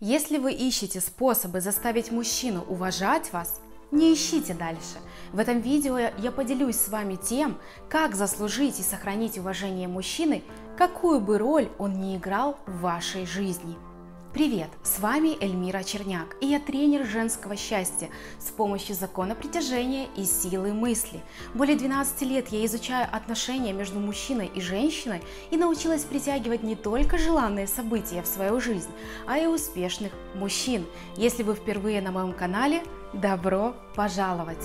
Если вы ищете способы заставить мужчину уважать вас, не ищите дальше. В этом видео я поделюсь с вами тем, как заслужить и сохранить уважение мужчины, какую бы роль он ни играл в вашей жизни. Привет, с вами Эльмира Черняк, и я тренер женского счастья с помощью закона притяжения и силы мысли. Более 12 лет я изучаю отношения между мужчиной и женщиной и научилась притягивать не только желанные события в свою жизнь, а и успешных мужчин. Если вы впервые на моем канале, добро пожаловать!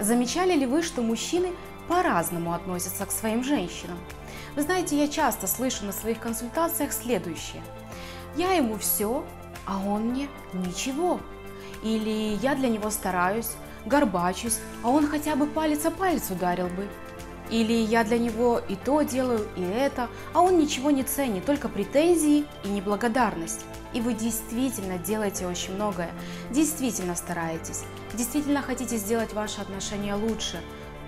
Замечали ли вы, что мужчины по-разному относятся к своим женщинам? Вы знаете, я часто слышу на своих консультациях следующее. Я ему все, а он мне ничего. Или я для него стараюсь, горбачусь, а он хотя бы палец о палец ударил бы. Или я для него и то делаю, и это, а он ничего не ценит, только претензии и неблагодарность. И вы действительно делаете очень многое, действительно стараетесь, действительно хотите сделать ваши отношения лучше.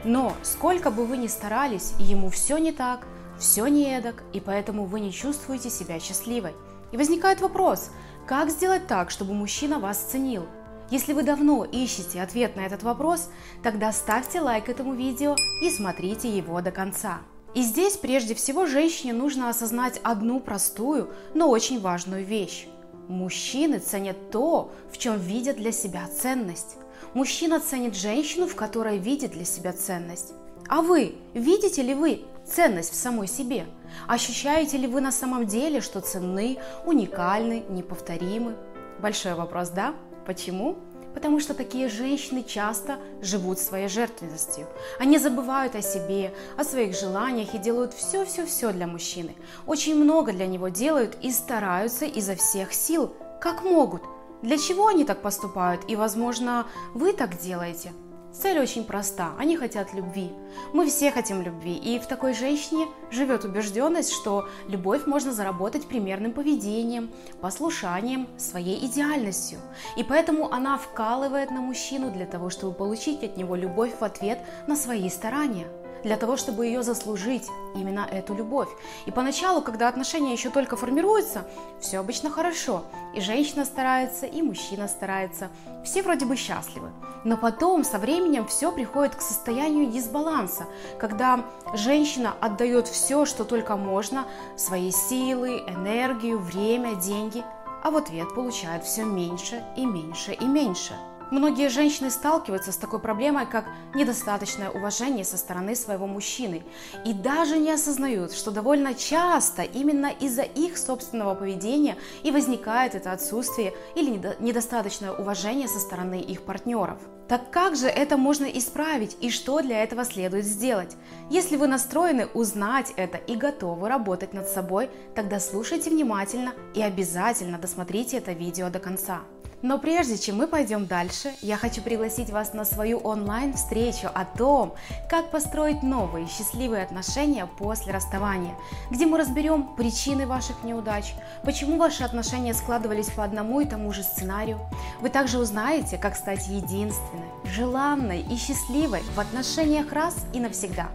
Но сколько бы вы ни старались, ему все не так, все не эдак, и поэтому вы не чувствуете себя счастливой. И возникает вопрос, как сделать так, чтобы мужчина вас ценил? Если вы давно ищете ответ на этот вопрос, тогда ставьте лайк этому видео и смотрите его до конца. И здесь прежде всего женщине нужно осознать одну простую, но очень важную вещь. Мужчины ценят то, в чем видят для себя ценность. Мужчина ценит женщину, в которой видит для себя ценность. А вы, видите ли вы ценность в самой себе? Ощущаете ли вы на самом деле, что ценны, уникальны, неповторимы? Большой вопрос, да? Почему? Потому что такие женщины часто живут своей жертвенностью. Они забывают о себе, о своих желаниях и делают все-все-все для мужчины. Очень много для него делают и стараются изо всех сил, как могут. Для чего они так поступают? И, возможно, вы так делаете – Цель очень проста. Они хотят любви. Мы все хотим любви. И в такой женщине живет убежденность, что любовь можно заработать примерным поведением, послушанием, своей идеальностью. И поэтому она вкалывает на мужчину для того, чтобы получить от него любовь в ответ на свои старания для того, чтобы ее заслужить, именно эту любовь. И поначалу, когда отношения еще только формируются, все обычно хорошо. И женщина старается, и мужчина старается. Все вроде бы счастливы. Но потом, со временем, все приходит к состоянию дисбаланса, когда женщина отдает все, что только можно, свои силы, энергию, время, деньги, а в ответ получает все меньше и меньше и меньше. Многие женщины сталкиваются с такой проблемой, как недостаточное уважение со стороны своего мужчины и даже не осознают, что довольно часто именно из-за их собственного поведения и возникает это отсутствие или недостаточное уважение со стороны их партнеров. Так как же это можно исправить и что для этого следует сделать? Если вы настроены узнать это и готовы работать над собой, тогда слушайте внимательно и обязательно досмотрите это видео до конца. Но прежде чем мы пойдем дальше, я хочу пригласить вас на свою онлайн-встречу о том, как построить новые счастливые отношения после расставания, где мы разберем причины ваших неудач, почему ваши отношения складывались по одному и тому же сценарию. Вы также узнаете, как стать единственной, желанной и счастливой в отношениях раз и навсегда.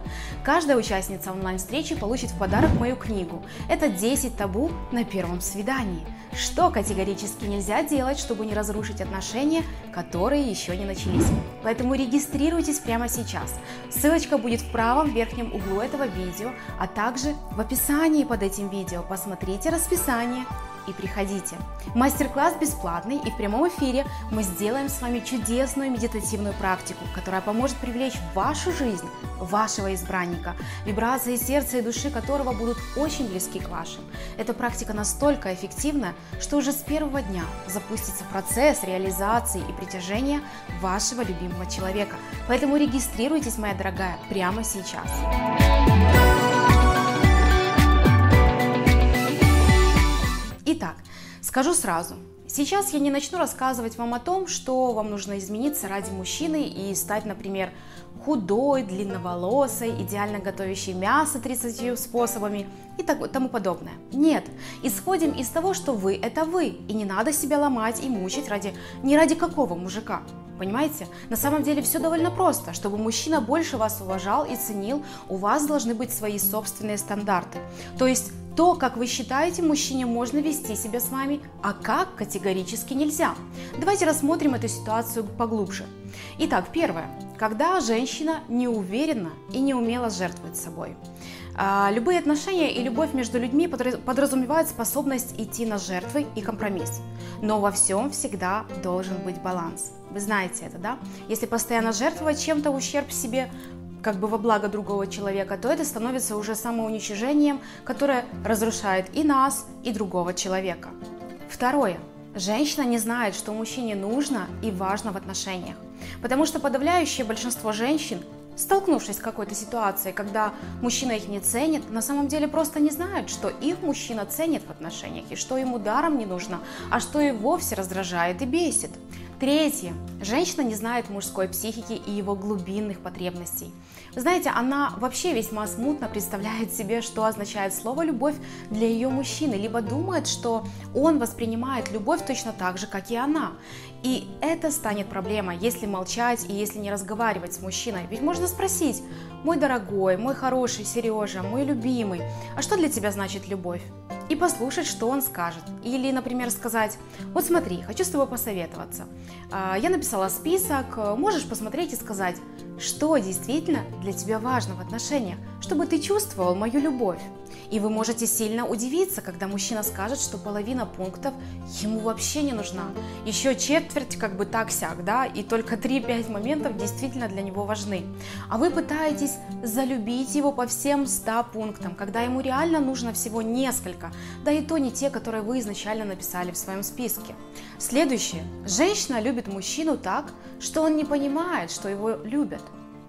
Каждая участница онлайн-встречи получит в подарок мою книгу. Это 10 табу на первом свидании. Что категорически нельзя делать, чтобы не разрушить отношения, которые еще не начались. Поэтому регистрируйтесь прямо сейчас. Ссылочка будет в правом верхнем углу этого видео, а также в описании под этим видео. Посмотрите расписание и приходите. Мастер-класс бесплатный и в прямом эфире мы сделаем с вами чудесную медитативную практику, которая поможет привлечь в вашу жизнь вашего избранника, вибрации сердца и души которого будут очень близки к вашим. Эта практика настолько эффективна, что уже с первого дня запустится процесс реализации и притяжения вашего любимого человека. Поэтому регистрируйтесь, моя дорогая, прямо сейчас. Итак, скажу сразу, Сейчас я не начну рассказывать вам о том, что вам нужно измениться ради мужчины и стать, например, худой, длинноволосой, идеально готовящей мясо 30 способами и тому подобное. Нет, исходим из того, что вы – это вы, и не надо себя ломать и мучить ради, не ради какого мужика. Понимаете? На самом деле все довольно просто. Чтобы мужчина больше вас уважал и ценил, у вас должны быть свои собственные стандарты. То есть то, как вы считаете, мужчине можно вести себя с вами, а как категорически нельзя. Давайте рассмотрим эту ситуацию поглубже. Итак, первое. Когда женщина не уверена и не умело жертвует собой. А, любые отношения и любовь между людьми подразумевают способность идти на жертвы и компромисс. Но во всем всегда должен быть баланс. Вы знаете это, да? Если постоянно жертвовать чем-то ущерб себе, как бы во благо другого человека, то это становится уже самоуничижением, которое разрушает и нас, и другого человека. Второе. Женщина не знает, что мужчине нужно и важно в отношениях. Потому что подавляющее большинство женщин столкнувшись с какой-то ситуацией, когда мужчина их не ценит, на самом деле просто не знают, что их мужчина ценит в отношениях и что ему даром не нужно, а что и вовсе раздражает и бесит. Третье. Женщина не знает мужской психики и его глубинных потребностей. Вы знаете, она вообще весьма смутно представляет себе, что означает слово «любовь» для ее мужчины, либо думает, что он воспринимает любовь точно так же, как и она. И это станет проблемой, если молчать и если не разговаривать с мужчиной. Ведь можно спросить, мой дорогой, мой хороший Сережа, мой любимый, а что для тебя значит любовь? И послушать, что он скажет. Или, например, сказать, вот смотри, хочу с тобой посоветоваться. А, я написала список, можешь посмотреть и сказать, что действительно для тебя важно в отношениях, чтобы ты чувствовал мою любовь. И вы можете сильно удивиться, когда мужчина скажет, что половина пунктов ему вообще не нужна. Еще четверть как бы так-сяк, да, и только 3-5 моментов действительно для него важны. А вы пытаетесь залюбить его по всем 100 пунктам, когда ему реально нужно всего несколько, да и то не те, которые вы изначально написали в своем списке. Следующее. Женщина любит мужчину так, что он не понимает, что его любят.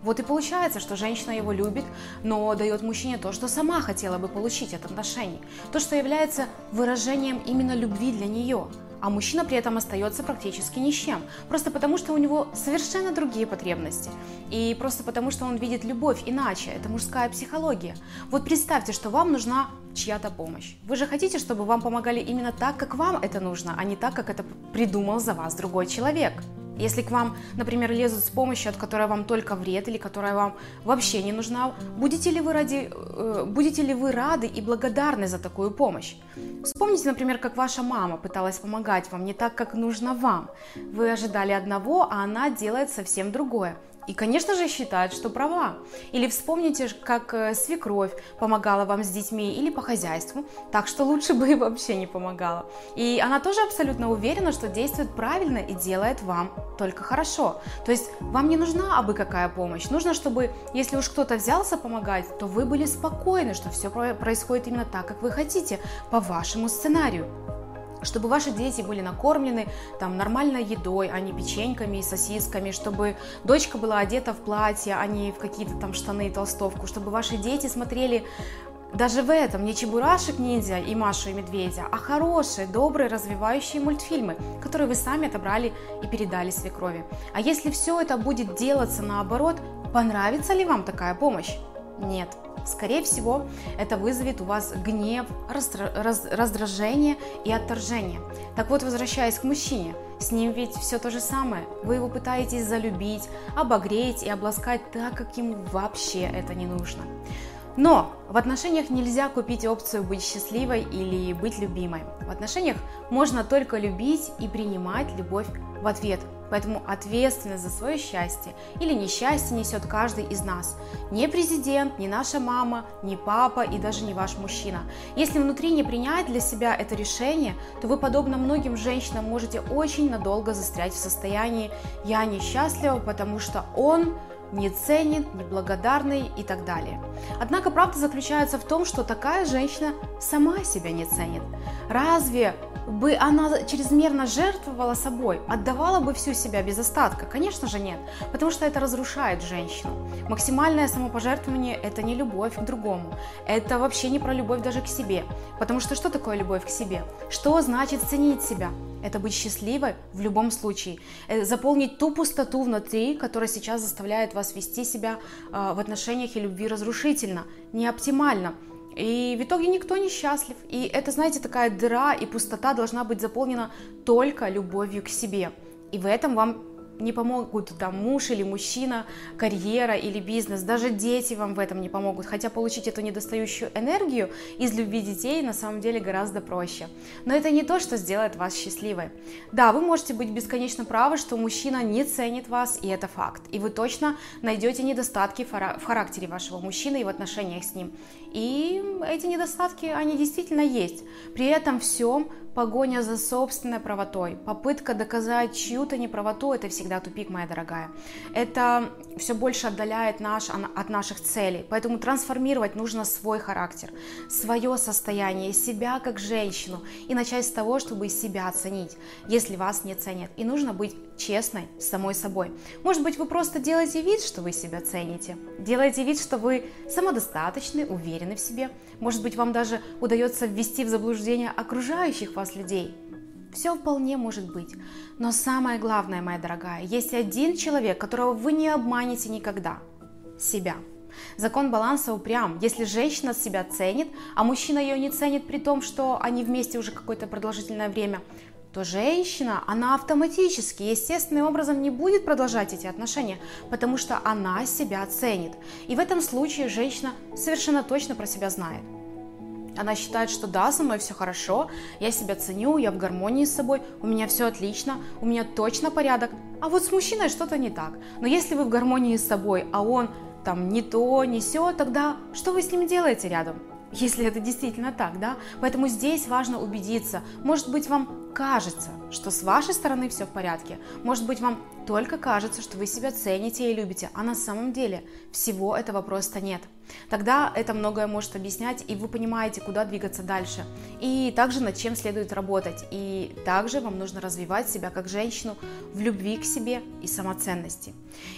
Вот и получается, что женщина его любит, но дает мужчине то, что сама хотела бы получить от отношений. То, что является выражением именно любви для нее. А мужчина при этом остается практически ни с чем. Просто потому, что у него совершенно другие потребности. И просто потому, что он видит любовь иначе. Это мужская психология. Вот представьте, что вам нужна чья-то помощь. Вы же хотите, чтобы вам помогали именно так, как вам это нужно, а не так, как это придумал за вас другой человек. Если к вам, например, лезут с помощью, от которой вам только вред или которая вам вообще не нужна, будете ли вы, ради, э, будете ли вы рады и благодарны за такую помощь? Вспомните, например, как ваша мама пыталась помогать вам не так, как нужно вам. Вы ожидали одного, а она делает совсем другое. И, конечно же, считает, что права. Или вспомните, как э, свекровь помогала вам с детьми или по хозяйству, так что лучше бы и вообще не помогала. И она тоже абсолютно уверена, что действует правильно и делает вам только хорошо. То есть вам не нужна абы какая помощь. Нужно, чтобы, если уж кто-то взялся помогать, то вы были спокойны, что все происходит именно так, как вы хотите, по вашему сценарию чтобы ваши дети были накормлены там нормальной едой, а не печеньками и сосисками, чтобы дочка была одета в платье, а не в какие-то там штаны и толстовку, чтобы ваши дети смотрели даже в этом не Чебурашек ниндзя и Машу и Медведя, а хорошие, добрые, развивающие мультфильмы, которые вы сами отобрали и передали свекрови. А если все это будет делаться наоборот, понравится ли вам такая помощь? Нет. Скорее всего, это вызовет у вас гнев, раздражение и отторжение. Так вот, возвращаясь к мужчине, с ним ведь все то же самое. Вы его пытаетесь залюбить, обогреть и обласкать так, как ему вообще это не нужно. Но в отношениях нельзя купить опцию быть счастливой или быть любимой. В отношениях можно только любить и принимать любовь в ответ. Поэтому ответственность за свое счастье или несчастье несет каждый из нас. Не президент, не наша мама, не папа и даже не ваш мужчина. Если внутри не принять для себя это решение, то вы, подобно многим женщинам, можете очень надолго застрять в состоянии «я несчастлива, потому что он не ценит, неблагодарный и так далее. Однако правда заключается в том, что такая женщина сама себя не ценит. Разве бы она чрезмерно жертвовала собой, отдавала бы всю себя без остатка? Конечно же нет, потому что это разрушает женщину. Максимальное самопожертвование – это не любовь к другому, это вообще не про любовь даже к себе. Потому что что такое любовь к себе? Что значит ценить себя? Это быть счастливой в любом случае. Это заполнить ту пустоту внутри, которая сейчас заставляет вас вести себя э, в отношениях и любви разрушительно, не оптимально. И в итоге никто не счастлив. И это, знаете, такая дыра и пустота должна быть заполнена только любовью к себе. И в этом вам не помогут там муж или мужчина, карьера или бизнес, даже дети вам в этом не помогут, хотя получить эту недостающую энергию из любви детей на самом деле гораздо проще. Но это не то, что сделает вас счастливой. Да, вы можете быть бесконечно правы, что мужчина не ценит вас, и это факт. И вы точно найдете недостатки в характере вашего мужчины и в отношениях с ним. И эти недостатки, они действительно есть. При этом всем погоня за собственной правотой, попытка доказать чью-то неправоту – это всегда тупик, моя дорогая. Это все больше отдаляет наш от наших целей. Поэтому трансформировать нужно свой характер, свое состояние, себя как женщину и начать с того, чтобы себя оценить, если вас не ценят. И нужно быть честной с самой собой. Может быть, вы просто делаете вид, что вы себя цените, делаете вид, что вы самодостаточны, уверены в себе. Может быть, вам даже удается ввести в заблуждение окружающих вас людей. Все вполне может быть. Но самое главное, моя дорогая, есть один человек, которого вы не обманете никогда. Себя. Закон баланса упрям. Если женщина себя ценит, а мужчина ее не ценит при том, что они вместе уже какое-то продолжительное время, то женщина, она автоматически, естественным образом не будет продолжать эти отношения, потому что она себя ценит. И в этом случае женщина совершенно точно про себя знает. Она считает, что да, со мной все хорошо, я себя ценю, я в гармонии с собой, у меня все отлично, у меня точно порядок. А вот с мужчиной что-то не так. Но если вы в гармонии с собой, а он там не то, не все, тогда что вы с ним делаете рядом? Если это действительно так, да? Поэтому здесь важно убедиться. Может быть, вам кажется, что с вашей стороны все в порядке. Может быть, вам только кажется, что вы себя цените и любите, а на самом деле всего этого просто нет. Тогда это многое может объяснять, и вы понимаете, куда двигаться дальше. И также над чем следует работать. И также вам нужно развивать себя как женщину в любви к себе и самоценности.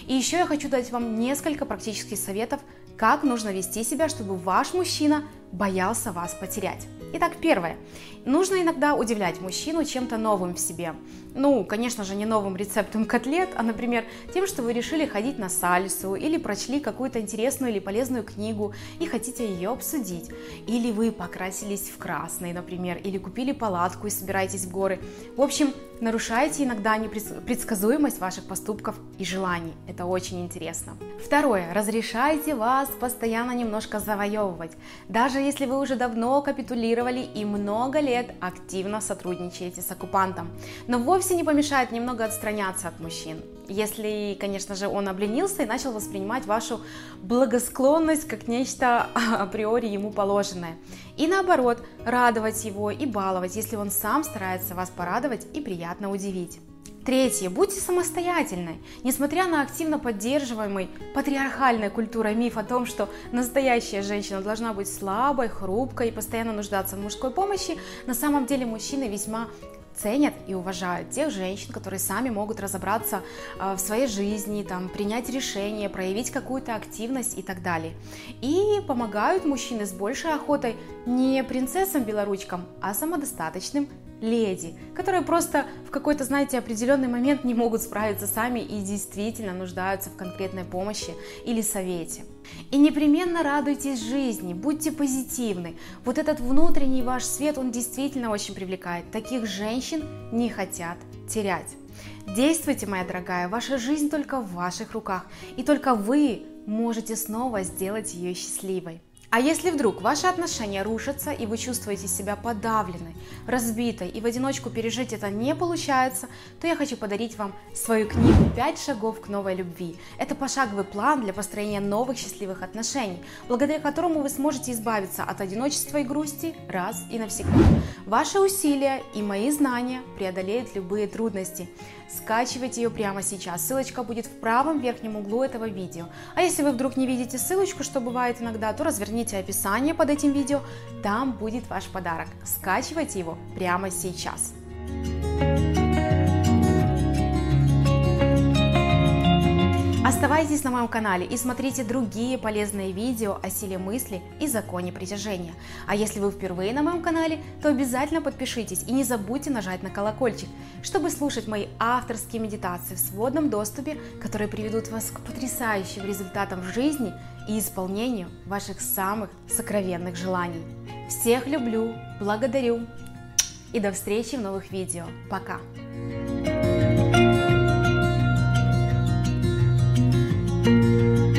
И еще я хочу дать вам несколько практических советов, как нужно вести себя, чтобы ваш мужчина боялся вас потерять. Итак, первое. Нужно иногда удивлять мужчину чем-то новым в себе. Ну, конечно же, не новым рецептом котлет, а, например, тем, что вы решили ходить на сальсу, или прочли какую-то интересную или полезную книгу и хотите ее обсудить. Или вы покрасились в красный, например, или купили палатку и собираетесь в горы. В общем, нарушаете иногда непредсказуемость ваших поступков и желаний. Это очень интересно. Второе. Разрешайте вас постоянно немножко завоевывать. Даже если вы уже давно капитулировали и много лет активно сотрудничаете с оккупантом. Но вовсе не помешает немного отстраняться от мужчин. Если, конечно же, он обленился и начал воспринимать вашу благосклонность как нечто априори ему положенное. И наоборот, радовать его и баловать, если он сам старается вас порадовать и приятно удивить. Третье. Будьте самостоятельной. Несмотря на активно поддерживаемый патриархальной культурой миф о том, что настоящая женщина должна быть слабой, хрупкой и постоянно нуждаться в мужской помощи, на самом деле мужчины весьма ценят и уважают тех женщин, которые сами могут разобраться а, в своей жизни, там, принять решение, проявить какую-то активность и так далее. И помогают мужчины с большей охотой не принцессам-белоручкам, а самодостаточным леди, которые просто в какой-то, знаете, определенный момент не могут справиться сами и действительно нуждаются в конкретной помощи или совете. И непременно радуйтесь жизни, будьте позитивны. Вот этот внутренний ваш свет, он действительно очень привлекает. Таких женщин не хотят терять. Действуйте, моя дорогая, ваша жизнь только в ваших руках, и только вы можете снова сделать ее счастливой. А если вдруг ваши отношения рушатся и вы чувствуете себя подавленной, разбитой и в одиночку пережить это не получается, то я хочу подарить вам свою книгу «5 шагов к новой любви». Это пошаговый план для построения новых счастливых отношений, благодаря которому вы сможете избавиться от одиночества и грусти раз и навсегда. Ваши усилия и мои знания преодолеют любые трудности. Скачивайте ее прямо сейчас. Ссылочка будет в правом верхнем углу этого видео. А если вы вдруг не видите ссылочку, что бывает иногда, то разверните описание под этим видео. Там будет ваш подарок. Скачивайте его прямо сейчас. Оставайтесь на моем канале и смотрите другие полезные видео о силе мысли и законе притяжения. А если вы впервые на моем канале, то обязательно подпишитесь и не забудьте нажать на колокольчик, чтобы слушать мои авторские медитации в сводном доступе, которые приведут вас к потрясающим результатам в жизни и исполнению ваших самых сокровенных желаний. Всех люблю, благодарю и до встречи в новых видео. Пока! Música